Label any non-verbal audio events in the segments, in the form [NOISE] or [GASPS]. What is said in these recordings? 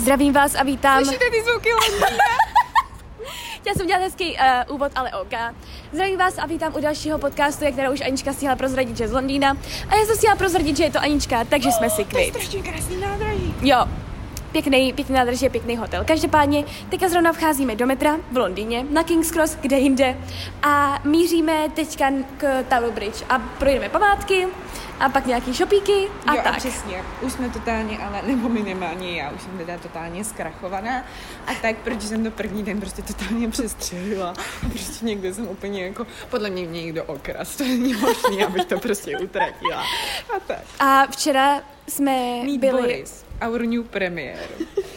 Zdravím vás a vítám. Slyšíte ty zvuky Londýna? Chtěla [LAUGHS] jsem dělat hezký uh, úvod, ale OK. Zdravím vás a vítám u dalšího podcastu, jak která už Anička stihla prozradit, že z Londýna. A já jsem stihla prozradit, že je to Anička, takže jsme si To je kvit. strašně krásný nádraží. Jo, pěkný, pěkný nádrž je pěkný hotel. Každopádně, teďka zrovna vcházíme do metra v Londýně, na King's Cross, kde jinde. A míříme teďka k Tower Bridge a projdeme památky a pak nějaký šopíky a jo, tak. A přesně, už jsme totálně, ale nebo minimálně já, už jsem teda totálně zkrachovaná. A tak, protože jsem to první den prostě totálně přestřelila. A prostě někde jsem úplně jako, podle mě mě někdo okras, to není možné, abych to prostě utratila. A tak. A včera jsme Meet byli... Boris, our new premiere. [LAUGHS]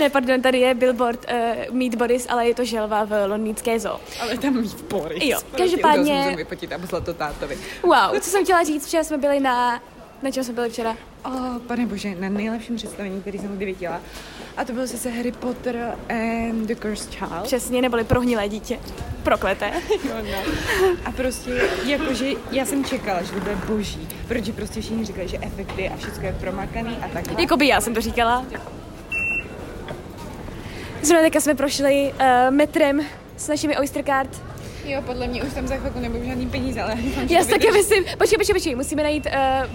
Ne, pardon, tady je billboard uh, Meet Boris, ale je to želva v londýnské zoo. Ale tam Meet Boris. Jo, každopádně- musím vypotit a poslat to tátovi. Wow, co jsem chtěla říct, včera jsme byli na... Na čem jsme byli včera? Oh, pane bože, na nejlepším představení, který jsem kdy viděla. A to byl sice Harry Potter and the Cursed Child. Přesně, neboli prohnilé dítě. Prokleté. [LAUGHS] Jo, no. A prostě, jakože já jsem čekala, že to bude boží, protože prostě všichni říkali, že efekty a všechno je promakaný a takhle. Jakoby já jsem to říkala. Zrovna teďka jsme prošli uh, metrem s našimi Oyster Card. Jo, podle mě už tam za chvilku nebudou žádný peníze, ale Já si taky myslím, počkej, počkej, počkej, musíme najít, uh,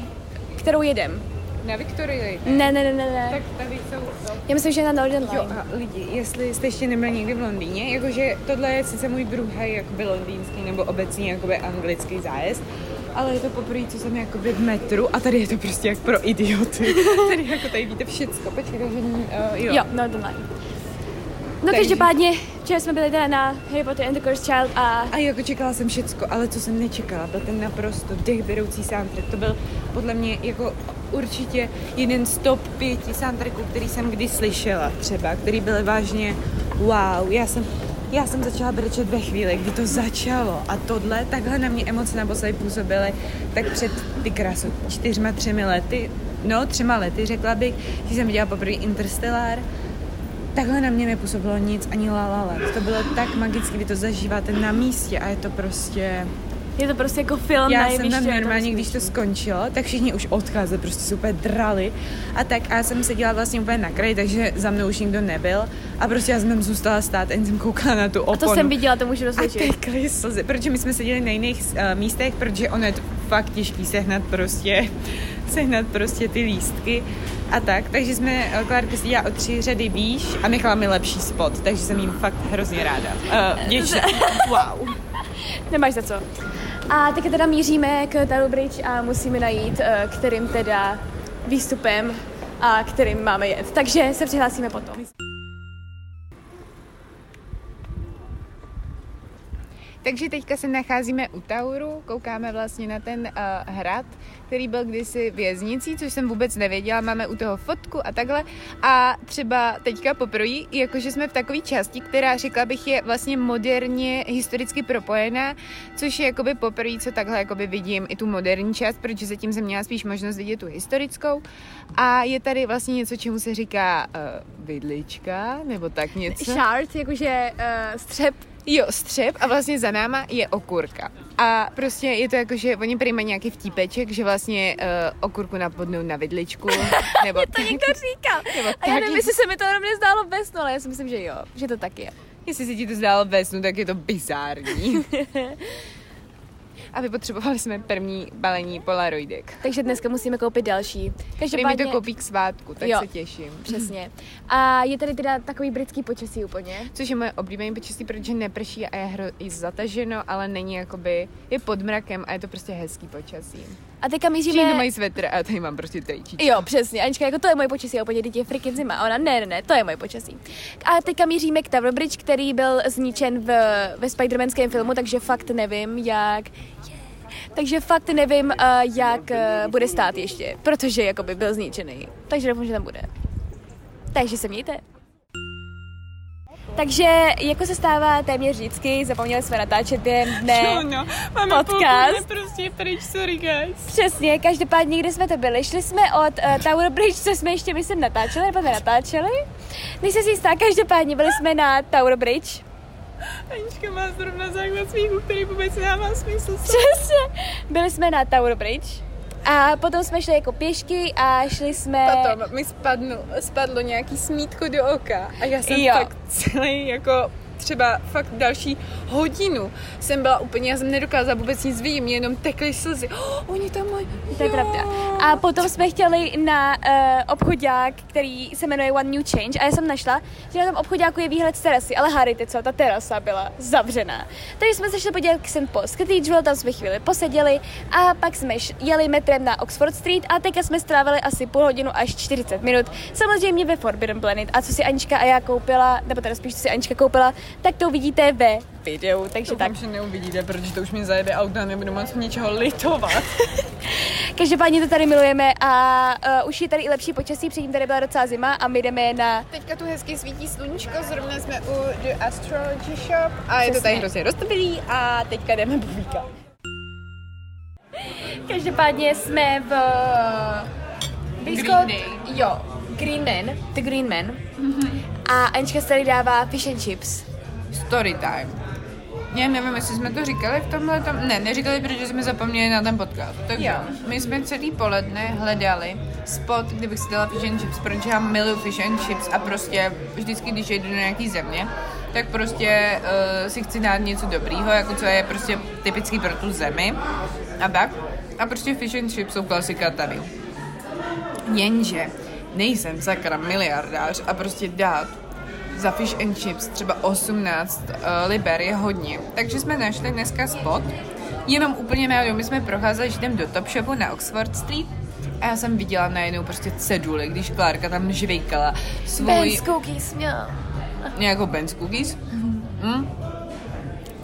kterou jedem. Na Viktorii. Ne, ne, ne, ne, ne. Tak tady jsou... Já myslím, že na Northern Jo, Line. a lidi, jestli jste ještě nebyli někdy v Londýně, jakože tohle je sice můj druhý jakoby londýnský nebo obecně jakoby anglický zájezd, ale je to poprvé, co jsem jakoby v metru a tady je to prostě jak pro idioty. [LAUGHS] tady jako tady víte všecko. Počkej, takže uh, jo. Jo, Northern Line. No Takže- každopádně, včera jsme byli teda na Harry Potter and the Cursed Child a A jako čekala jsem všecko, ale co jsem nečekala, byl ten naprosto dechberoucí soundtrack. To byl podle mě jako určitě jeden z top pěti soundtracků, který jsem kdy slyšela třeba, který byl vážně wow. Já jsem, já jsem začala brečet ve chvíli, kdy to začalo a tohle, takhle na mě emoce naposledy působily, tak před ty krasu čtyřma, třemi lety, no třema lety řekla bych, že jsem viděla poprvé Interstellar, Takhle na mě nepůsobilo nic, ani La La. To bylo tak magicky, vy to zažíváte na místě a je to prostě... je to prostě jako film Já na jsem tam normálně, když to skončilo, tak všichni už odcházeli, prostě se úplně drali. A tak a já jsem seděla vlastně úplně na kraji, takže za mnou už nikdo nebyl. A prostě já jsem tam zůstala stát a jen jsem koukala na tu A oponu. to jsem viděla, to můžu A dosvědčit. tekly slzy, protože my jsme seděli na jiných uh, místech, protože ono je to fakt těžký sehnat prostě, [LAUGHS] sehnat prostě ty lístky a tak. Takže jsme, eh, Klárka seděla o tři řady výš a nechala mi lepší spot, takže jsem jim fakt hrozně ráda. [LAUGHS] Uh, vděčná. Wow. Nemáš za co. A teď teda míříme k Tower Bridge a musíme najít, eh, kterým teda výstupem a kterým máme jet. Takže se přihlásíme potom. Takže teďka se nacházíme u Tauru, koukáme vlastně na ten uh, hrad, který byl kdysi věznicí, což jsem vůbec nevěděla, máme u toho fotku a takhle. A třeba teďka poprvé, jakože jsme v takové části, která řekla bych je vlastně moderně historicky propojená, což je jakoby poprvé, co takhle jakoby vidím i tu moderní část, protože zatím jsem měla spíš možnost vidět tu historickou. A je tady vlastně něco, čemu se říká uh, vidlička, nebo tak něco. Shard, jakože uh, střep. Jo, střep a vlastně za náma je okurka. A prostě je to jako, že oni prý mají nějaký vtípeček, že vlastně uh, okurku napodnou na vidličku. [LAUGHS] Nebo To někdo říkal. [LAUGHS] Nebo A já nevím, jestli se mi to jenom nezdálo ve snu, ale já si myslím, že jo, že to tak je. Jestli se ti to zdálo ve snu, tak je to bizární. [LAUGHS] A vypotřebovali jsme první balení polaroidek. Takže dneska musíme koupit další. Který mi Každopádně, to koupí k svátku, tak Jo. se těším. [LAUGHS] Přesně. A je tady teda takový britský počasí úplně. Což je moje oblíbené počasí, protože neprší a je hro, i zataženo, ale není jakoby, je pod mrakem a je to prostě hezký počasí. A teďka Všichni míříme... mají svetr a tady mám prostě tričíčko. Jo, přesně. Anička, jako to je moje počasí, a úplně teď je freaking zima. A ona, ne, ne, ne, to je moje počasí. A teďka míříme k Tower Bridge, který byl zničen v, ve Spidermanském filmu, takže fakt nevím, jak... Takže fakt nevím, uh, jak uh, bude stát ještě, protože jakoby byl zničený. Takže doufám, že tam bude. Takže se mějte. Takže, jako se stává téměř vždycky, zapomněli jsme natáčet během dne. Jo, no, máme podcast. prostě pryč, sorry guys. Přesně, každopádně, kde jsme to byli? Šli jsme od uh, Tower Bridge, co jsme ještě, myslím, natáčeli, nebo nenatáčeli? Nejsem si jistá, každopádně byli jsme na Tower Bridge. Anička má zrovna základ smíchu, který vůbec nemá smysl. Přesně. Byli jsme na Tower Bridge A potom jsme šli jako pěšky a šli jsme... Potom mi spadlo, spadlo nějaký smítko do oka a já jsem Jo. fakt celý jako třeba fakt další hodinu jsem byla úplně, já jsem nedokázala vůbec nic vidět, mě jenom tekly slzy. [GASPS] Oh, oni tam mají, To je pravda. A potom jsme chtěli na uh, obchodák, který se jmenuje One New Change a já jsem našla, že na tom obchodáku je výhled z terasy, ale hádejte co, ta terasa byla zavřená. Takže jsme se šli podívat k St. Paul's Cathedral, tam jsme chvíli poseděli a pak jsme jeli metrem na Oxford Street a teďka jsme strávili asi půl hodinu až 40 minut, samozřejmě ve Forbidden Planet a co si Anička a já koupila, nebo teda spíš co si Anička koupila, tak to uvidíte ve videu, takže tak. Doufám, že neuvidíte, protože to už mi zajede auto a nebudu moc ničeho litovat. [LAUGHS] Každopádně to tady milujeme a uh, už je tady i lepší počasí, předtím tady byla docela zima a my jdeme na... Teďka tu hezky svítí sluníčko, zrovna jsme u The Astrology Shop a je to Přesně. tady hrozně roztobilý a teďka jdeme bubíka. Každopádně jsme v... Blízko... Green Day. Jo, Green Man, The Green Man. A Anička se tady dává fish and chips. Story time. Já nevím, jestli jsme to říkali v tomhle tom... Ne, neříkali, protože jsme zapomněli na ten podcast. Takže Jo. my jsme celý poledne hledali spot, kde bych si dala fish and chips, protože já miluji fish and chips a prostě vždycky, když jdu do nějaký země, tak prostě uh, si chci dát něco dobrýho, jako co je prostě typický pro tu zemi a tak. A prostě fish and chips jsou klasika tady. Jenže nejsem sakra miliardář a prostě dát za fish and chips třeba 18 uh, liber je hodně. Takže jsme našli dneska spot, jenom úplně náhodou. My jsme procházeli, že jdem do Top Shopu na Oxford Street a já jsem viděla najednou prostě ceduly, když Klárka tam žvejkala svůj Ben's cookies, měl. nějakou Ben's Cookies. Mm.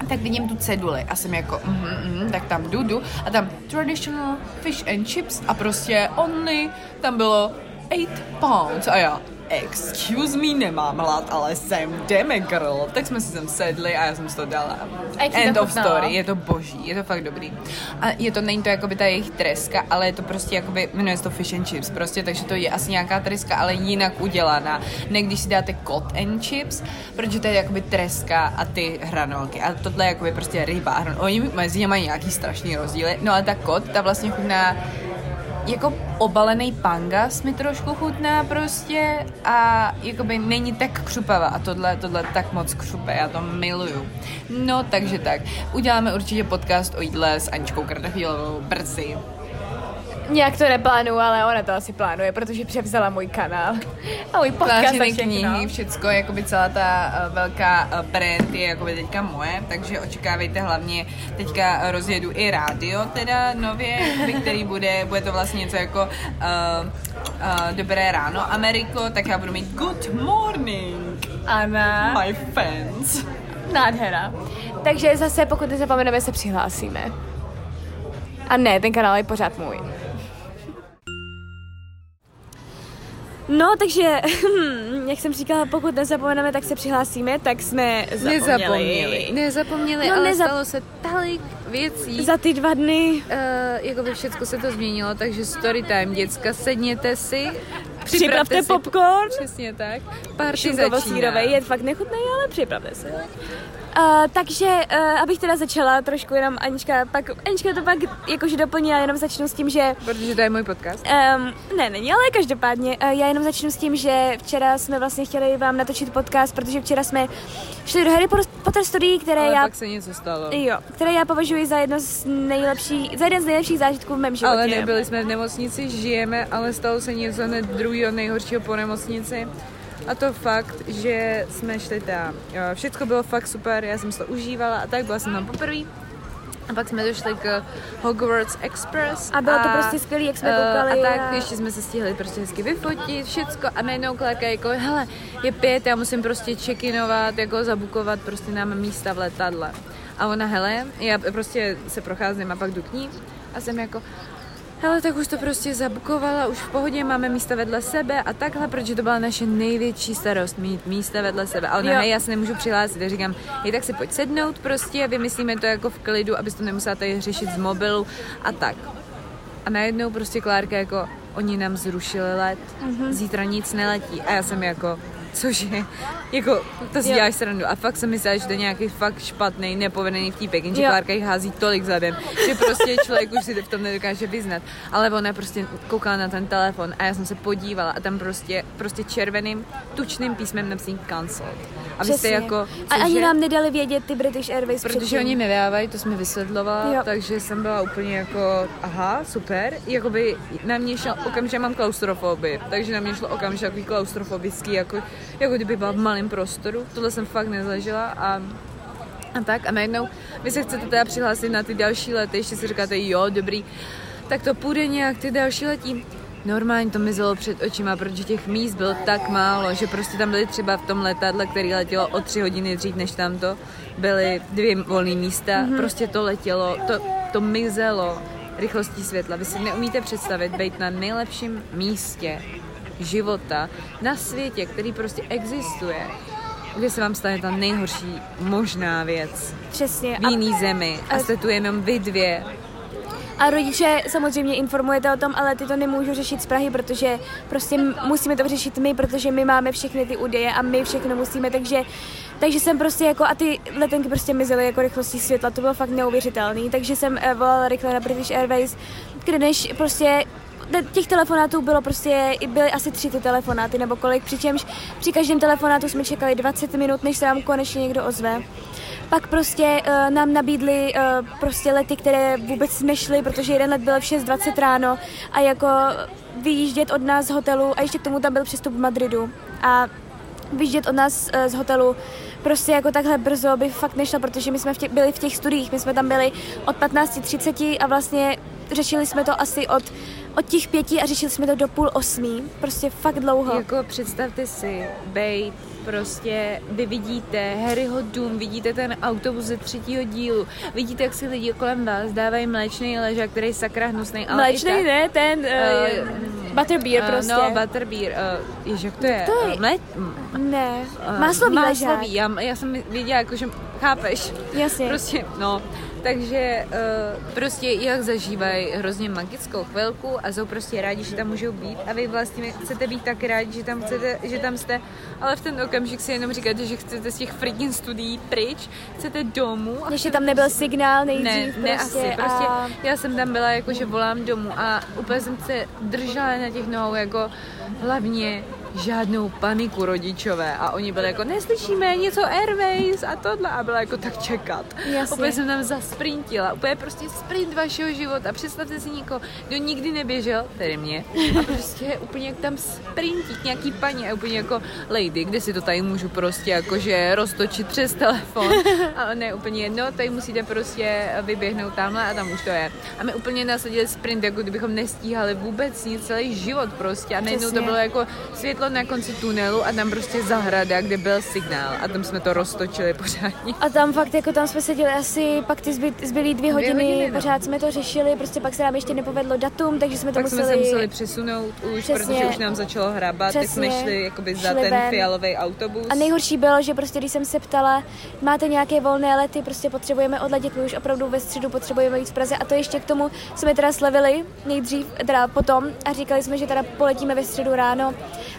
Tak vidím tu ceduli a jsem jako, mm, mm, tak tam jdu, jdu a tam traditional fish and chips a prostě only, tam bylo 8 pounds a já, excuse me, nemám hlad, ale jsem jdeme girl. Tak jsme si tam sedli a já jsem si to dala. A to End of chutnalo? story, je to boží, je to fakt dobrý. A je to, není to jakoby ta jejich treska, ale je to prostě jakoby, jmenuje se to fish and chips prostě, takže to je asi nějaká treska, ale jinak udělaná. Ne když si dáte cod and chips, protože to je jakoby treska a ty hranolky. A tohle je jakoby prostě ryba. a Oni mezi nimi mají nějaký strašný rozdíly, no ale ta kod, ta vlastně chutná jako obalený pangas mi trošku chutná prostě a jakoby není tak křupavá a tohle, tohle tak moc křupe, já to miluju. No takže tak, uděláme určitě podcast o jídle s Aničkou Kratochvílovou brzy. Nějak to neplánuju, ale ona to asi plánuje, protože převzala můj kanál. A můj podcast a Klářiny všechno. knihy, všecko, jakoby celá ta uh, velká uh, brand je jakoby teďka moje, takže očekávejte hlavně teďka rozjedu i rádio teda nově, jakoby, který bude, bude to vlastně něco jako uh, uh, Dobré ráno Ameriko, tak já budu mít Good morning Ana. my fans. Nádhera. Takže zase, pokud nezapomeneme, se přihlásíme. A ne, ten kanál je pořád můj. No, takže, [LAUGHS] jak jsem říkala, pokud nezapomeneme, tak se přihlásíme, tak jsme zapomněli. Nezapomněli, nezapomněli, No, ale nezap- stalo se tolik věcí. Za ty dva dny Uh, jako by všechno se to změnilo, takže story time, děcka, sedněte si, připravte si popcorn. Přesně tak. Party začíná. sírovej je fakt nechutný, ale připravte se. Uh, takže, uh, abych teda začala trošku jenom Anička, pak, Anička to pak jakože doplní, a jenom začnu s tím, že Protože to je můj podcast. Um, ne, není, ale každopádně. Uh, já jenom začnu s tím, že včera jsme vlastně chtěli vám natočit podcast, protože včera jsme šli do Harry Potter studií, které Ale já... pak se něco stalo. Jo, které já považuji za jedno z nejlepší, za jeden z nejlepších zážitků v mém životě. Ale nebyli jsme v nemocnici, žijeme, ale stalo se něco hned druhého nejhoršího po nemocnici. A to fakt, že jsme šli tam. Všechno bylo fakt super, já jsem si to užívala a tak, byla jsem tam poprvé. A pak jsme došli k Hogwarts Express. A bylo to prostě skvělý, jak jsme eh, koukali A tak a- ještě jsme se stihli prostě hezky vyfotit, všecko. A najednou Klárka jako, hele, je pět, já musím prostě check-inovat, jako zabukovat prostě nám místa v letadle. A ona, hele, já prostě se procházím a pak jdu k ní a jsem jako, hele, tak už to prostě zabukovala, už v pohodě, máme místa vedle sebe a takhle, protože to byla naše největší starost, mít místa vedle sebe. A Jo. hej, já se nemůžu přihlásit, tak říkám, hej, tak si pojď sednout prostě, vymyslíme to jako v klidu, abys to nemusela tady řešit z mobilu a tak. A najednou prostě Klárka jako, oni nám zrušili let, Mhm. zítra nic neletí. A já jsem jako, cože, jako, to si Jo. děláš srandu. A fakt jsem myslela, že to je nějaký fakt špatný, nepovedený vtípek, jenže. Klárka jich hází tolik zadem, že prostě člověk už si v tom nedokáže vyznat. Ale ona prostě koukala na ten telefon a já jsem se podívala a tam prostě, prostě červeným, tučným písmem napsaný cancel. A vy jste jako, A ani nám nedali vědět ty British Airways Protože předtím. oni mi to jsme vysvětlovala, Jo. takže jsem byla úplně jako, aha, super. Jakoby na mě šlo okamžitě, mám klaustrofobii, takže na mě šlo okamžitě takový klaustrofobický, jako, jako kdyby byla v malém prostoru. Tohle jsem fakt nezažila a a tak a najednou vy se chcete teda přihlásit na ty další lety, ještě si říkáte, jo, dobrý, tak to půjde nějak ty další letí. Normálně to mizelo před očima, protože těch míst bylo tak málo, že prostě tam byly třeba v tom letadle, který letělo o tři hodiny dřív než tamto, byly dvě volné místa, mm-hmm. prostě to letělo, to, to mizelo rychlostí světla. Vy si neumíte představit být na nejlepším místě života na světě, který prostě existuje, kde se vám stane ta nejhorší možná věc Přesně. v jiný zemi a a- jste tu jenom vy dvě. A rodiče samozřejmě informujete o tom, ale ty to nemůžu řešit z Prahy, protože prostě musíme to řešit my, protože my máme všechny ty údaje a my všechno musíme, takže, takže jsem prostě jako, a ty letenky prostě mizely jako rychlostí světla, to bylo fakt neuvěřitelný, takže jsem eh, volala rychle na British Airways, kde než prostě těch telefonátů bylo prostě, byly asi tři ty telefonáty nebo kolik, přičemž při každém telefonátu jsme čekali 20 minut, než se nám konečně někdo ozve. Pak prostě uh, nám nabídli uh, prostě lety, které vůbec nešly, protože jeden let byl v 6.20 ráno a jako vyjíždět od nás z hotelu a ještě k tomu tam byl přestup v Madridu. A vyjíždět od nás uh, z hotelu prostě jako takhle brzo by fakt nešlo, protože my jsme v těch, byli v těch studiích, my jsme tam byli od 15.30 a vlastně řešili jsme to asi od, od těch pěti a řešili jsme to do půl osmí, prostě fakt dlouho. Jako představte si, bejt, prostě vy vidíte Harryho dům, vidíte ten autobus ze třetího dílu, vidíte, jak si lidi kolem vás dávají mléčný ležák, který je sakra hnusný, ale Mléčný ne, ten uh, butterbeer eh, prostě. No, butterbeer, uh, jež, jak to je? to je? Eh, Mlé... Ne, eh, máslový ležák. Máslový, já, já jsem věděla, jako, že chápeš. Jasně. Prostě, no. Takže uh, prostě jak zažívají hrozně magickou chvilku a jsou prostě rádi, že tam můžou být a vy vlastně chcete být tak rádi, že tam, chcete, že tam jste, ale v ten okamžik si jenom říkáte, že chcete z těch freaking studií pryč, chcete domů. A Ještě tam nebyl signál ne, nejdřív ne prostě. asi, prostě a... já jsem tam byla jako, že volám domů a úplně jsem se držela na těch nohou jako hlavně žádnou paniku rodičové a oni byli jako neslyšíme něco Airways a tohle a byla jako tak čekat. Jasně. Úplně jsem tam zasprintila, úplně prostě sprint vašeho života. Představte si někoho, kdo nikdy neběžel, tedy mě, a prostě úplně jak tam sprintit nějaký paní a úplně jako lady, kde si to tady můžu prostě jakože roztočit přes telefon a ne úplně jedno, tady musíte prostě vyběhnout tamhle a tam už to je. A my úplně nasadili sprint, jako kdybychom nestíhali vůbec nic, celý život prostě a najednou to bylo jako světlo na konci tunelu a tam prostě zahrada, kde byl signál a tam jsme to roztočili pořádně. A tam fakt, jako tam jsme seděli asi pak ty zbyt, zbylý dvě hodiny, hodiny, no. pořád jsme to řešili, prostě pak se nám ještě nepovedlo datum, takže jsme to Pak museli... jsme se museli přesunout už, Přesně. protože už nám začalo hrabat, tak jsme Přesně. šli jakoby za Šli ten ven. fialový autobus. A nejhorší bylo, že prostě když jsem se ptala, máte nějaké volné lety, prostě potřebujeme odletět, my už opravdu ve středu potřebujeme jít v Praze a to ještě k tomu jsme teda slevili nejdřív, teda potom a říkali jsme, že teda poletíme ve středu ráno,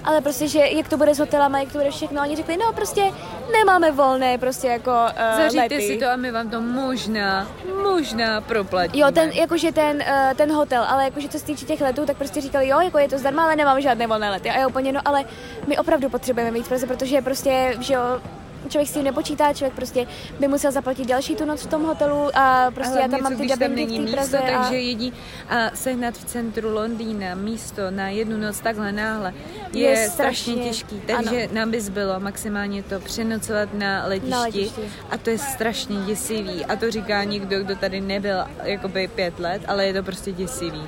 ale prostě, že jak to bude s hotelama, jak to bude všechno, oni řekli, no prostě nemáme volné, prostě jako uh, Zaříďte lety. si to a my vám to možná, možná proplatíme. Jo, ten, jakože ten, uh, ten hotel, ale jakože co se týče těch letů, tak prostě říkali, jo, jako je to zdarma, ale nemám žádné volné lety. A já úplně, no ale my opravdu potřebujeme Praze, protože prostě, že jo, člověk s tím nepočítá, člověk prostě by musel zaplatit další tu noc v tom hotelu a prostě Ale já tam mám ty není v té místo, a... takže jedí a sehnat v centru Londýna místo na jednu noc takhle náhle je, Je strašně strašně, těžký. Takže nám by zbylo maximálně to přenocovat na letišti, Na letišti. a to je strašně děsivý. A to říká někdo, kdo tady nebyl jakoby pět let, ale je to prostě děsivý.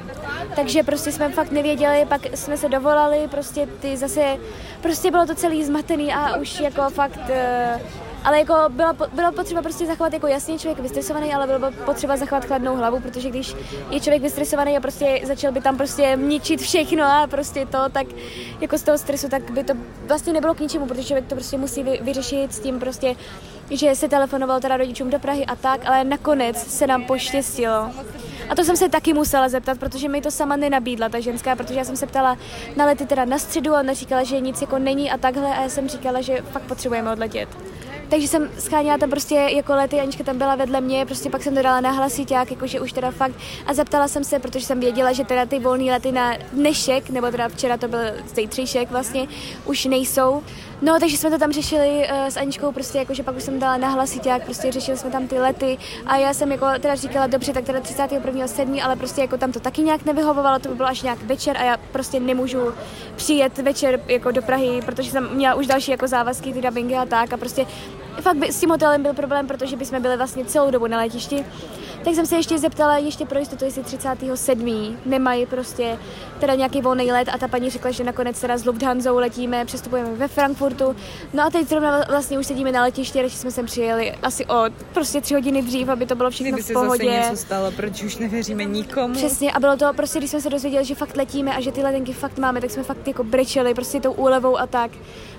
Takže prostě jsme fakt nevěděli, pak jsme se dovolali, prostě ty zase, prostě bylo to celý zmatený a už jako fakt, eh, ale jako bylo, bylo potřeba prostě zachovat jako jasně člověk vystresovaný, ale bylo potřeba zachovat chladnou hlavu, protože když je člověk vystresovaný a prostě začal by tam prostě ničit všechno a prostě to, tak jako z toho stresu, tak by to vlastně nebylo k ničemu, protože člověk to prostě musí vy, vyřešit s tím prostě, že se telefonoval teda rodičům do Prahy a tak, ale nakonec se nám poštěstilo. A to jsem se taky musela zeptat, protože mi to sama nenabídla ta ženská, protože já jsem se ptala na lety teda na středu a ona říkala, že nic jako není a takhle a já jsem říkala, že fakt potřebujeme odletět. Takže jsem scháněla tam prostě jako lety, Anička tam byla vedle mě, prostě pak jsem to dala na hlasiťák, jakože už teda fakt. A zeptala jsem se, protože jsem věděla, že teda ty volné lety na dnešek, nebo teda včera to byl zítřejšek vlastně, už nejsou. No, takže jsme to tam řešili uh, s Aničkou, prostě jakože pak už jsem dala na hlasiťák, prostě řešili jsme tam ty lety a já jsem jako teda říkala, dobře, tak teda 31.7., ale prostě jako tam to taky nějak nevyhovovalo, to by bylo až nějak večer a já prostě nemůžu přijet večer jako do Prahy, protože jsem měla už další jako závazky, ty dubbingy a tak a prostě fakt by, s tím hotelem byl problém, protože bychom byli vlastně celou dobu na letišti. Tak jsem se ještě zeptala ještě pro jistotu, jestli 37. nemají prostě teda nějaký volný let a ta paní řekla, že nakonec teda s Lufthansa letíme, přestupujeme ve Frankfurtu. No a teď zrovna vlastně už sedíme na letišti, když jsme sem přijeli asi o prostě tři hodiny dřív, aby to bylo všechno Kdyby v se pohodě. zase něco stalo, proč už nevěříme nikomu. Přesně a bylo to prostě, když jsme se dozvěděli, že fakt letíme a že ty letenky fakt máme, tak jsme fakt jako brečeli prostě tou úlevou a tak.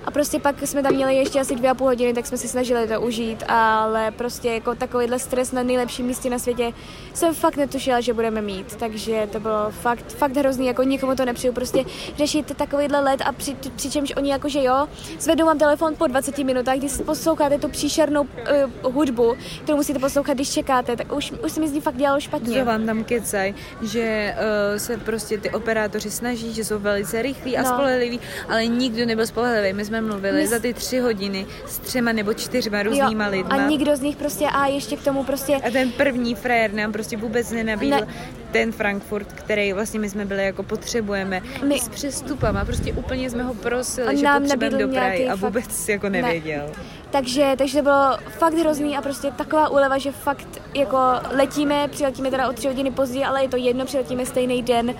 A prostě pak jsme tam měli ještě asi dvě a půl hodiny, tak jsme si snažili to užít, ale prostě jako takovýhle stres na nejlepším místě na světě jsem fakt netušila, že budeme mít, takže to bylo fakt, fakt hrozný, jako nikomu to nepřiju, prostě řešit takovýhle let a při, přičemž oni jakože jo, zvednou vám telefon po 20 minutách, když posloucháte tu příšernou uh, hudbu, kterou musíte poslouchat, když čekáte, tak už, už se mi z ní fakt dělalo špatně. Co vám tam kecaj, že uh, se prostě ty operátoři snaží, že jsou velice rychlí a No. spolehliví, ale nikdo nebyl spolehlivý. My jsme mluvili My za ty tři hodiny s třema nebo čtyřma různýma Jo, lidma. a nikdo z nich prostě a ještě k tomu prostě A ten první frajer nám prostě vůbec nenabídl Ne. ne. ten Frankfurt, který vlastně my jsme byli jako potřebujeme. My- s přestupama, prostě úplně jsme ho prosili, On že potřebujeme do Prahy a fakt- vůbec jako Ne. nevěděl. Takže, takže to bylo fakt hrozný a prostě taková úleva, že fakt jako letíme, přiletíme teda o tři hodiny později, ale je to jedno, přiletíme stejný den.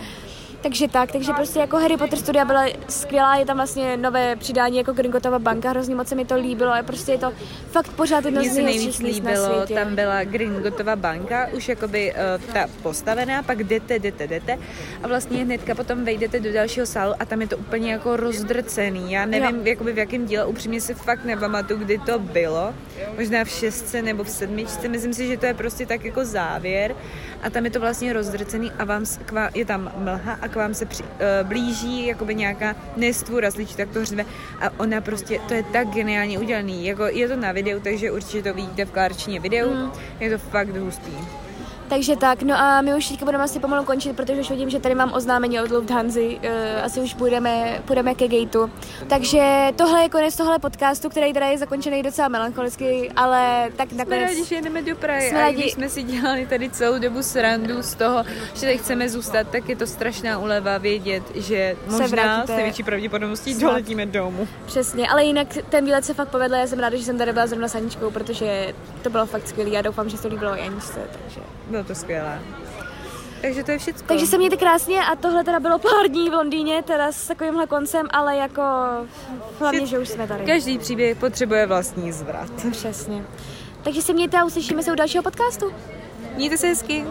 Takže tak, takže prostě jako Harry Potter studia byla skvělá, je tam vlastně nové přidání jako Gringotova banka, hrozně moc se mi to líbilo a prostě je to fakt pořád jedno Mně z nejvíc míst na líbilo, světě. tam byla Gringotova banka, už jakoby uh, ta postavená, pak jdete, jdete, jdete a vlastně hnedka potom vejdete do dalšího sálu a tam je to úplně jako rozdrcený. Já nevím, Jo. jakoby v jakém díle, upřímně si fakt nepamatuju, kdy to bylo, možná v šestce nebo v sedmičce, myslím si, že to je prostě tak jako závěr a tam je to vlastně rozdrcený a vám, s- k vám je tam mlha a k vám se při, uh, blíží jakoby nějaká nestvůra, slyší, tak to řve a ona prostě, to je tak geniálně udělaný, jako je to na videu, takže určitě to vidíte v klárčině videu, Mm. je to fakt hustý. Takže tak, no a my už teďka budeme asi pomalu končit, protože už vidím, že tady mám oznámení od Lufthansa, uh, asi už půjdeme, půjdeme ke gateu. Takže tohle je konec tohle podcastu, který teda je zakončený docela melancholicky, ale tak Jsme nakonec... rádi, že jedeme do Prahy Jsme a rádi- jsme si dělali tady celou dobu srandu z toho, že tady chceme zůstat, tak je to strašná úleva vědět, že možná vrátíte s největší pravděpodobností snad. doletíme domů. Přesně, ale jinak ten výlet se fakt povedl, já jsem ráda, že jsem tady byla zrovna s Aničkou, protože to bylo fakt skvělé a doufám, že se to líbilo i Aničce, takže... Bylo to skvělé. Takže to je všechno. Takže se mějte krásně a tohle teda bylo pár dní v Londýně, teda s takovýmhle koncem, ale jako hlavně, že už jsme tady. Každý příběh potřebuje vlastní zvrat. Přesně. Takže se mějte a uslyšíme se u dalšího podcastu. Mějte se hezky.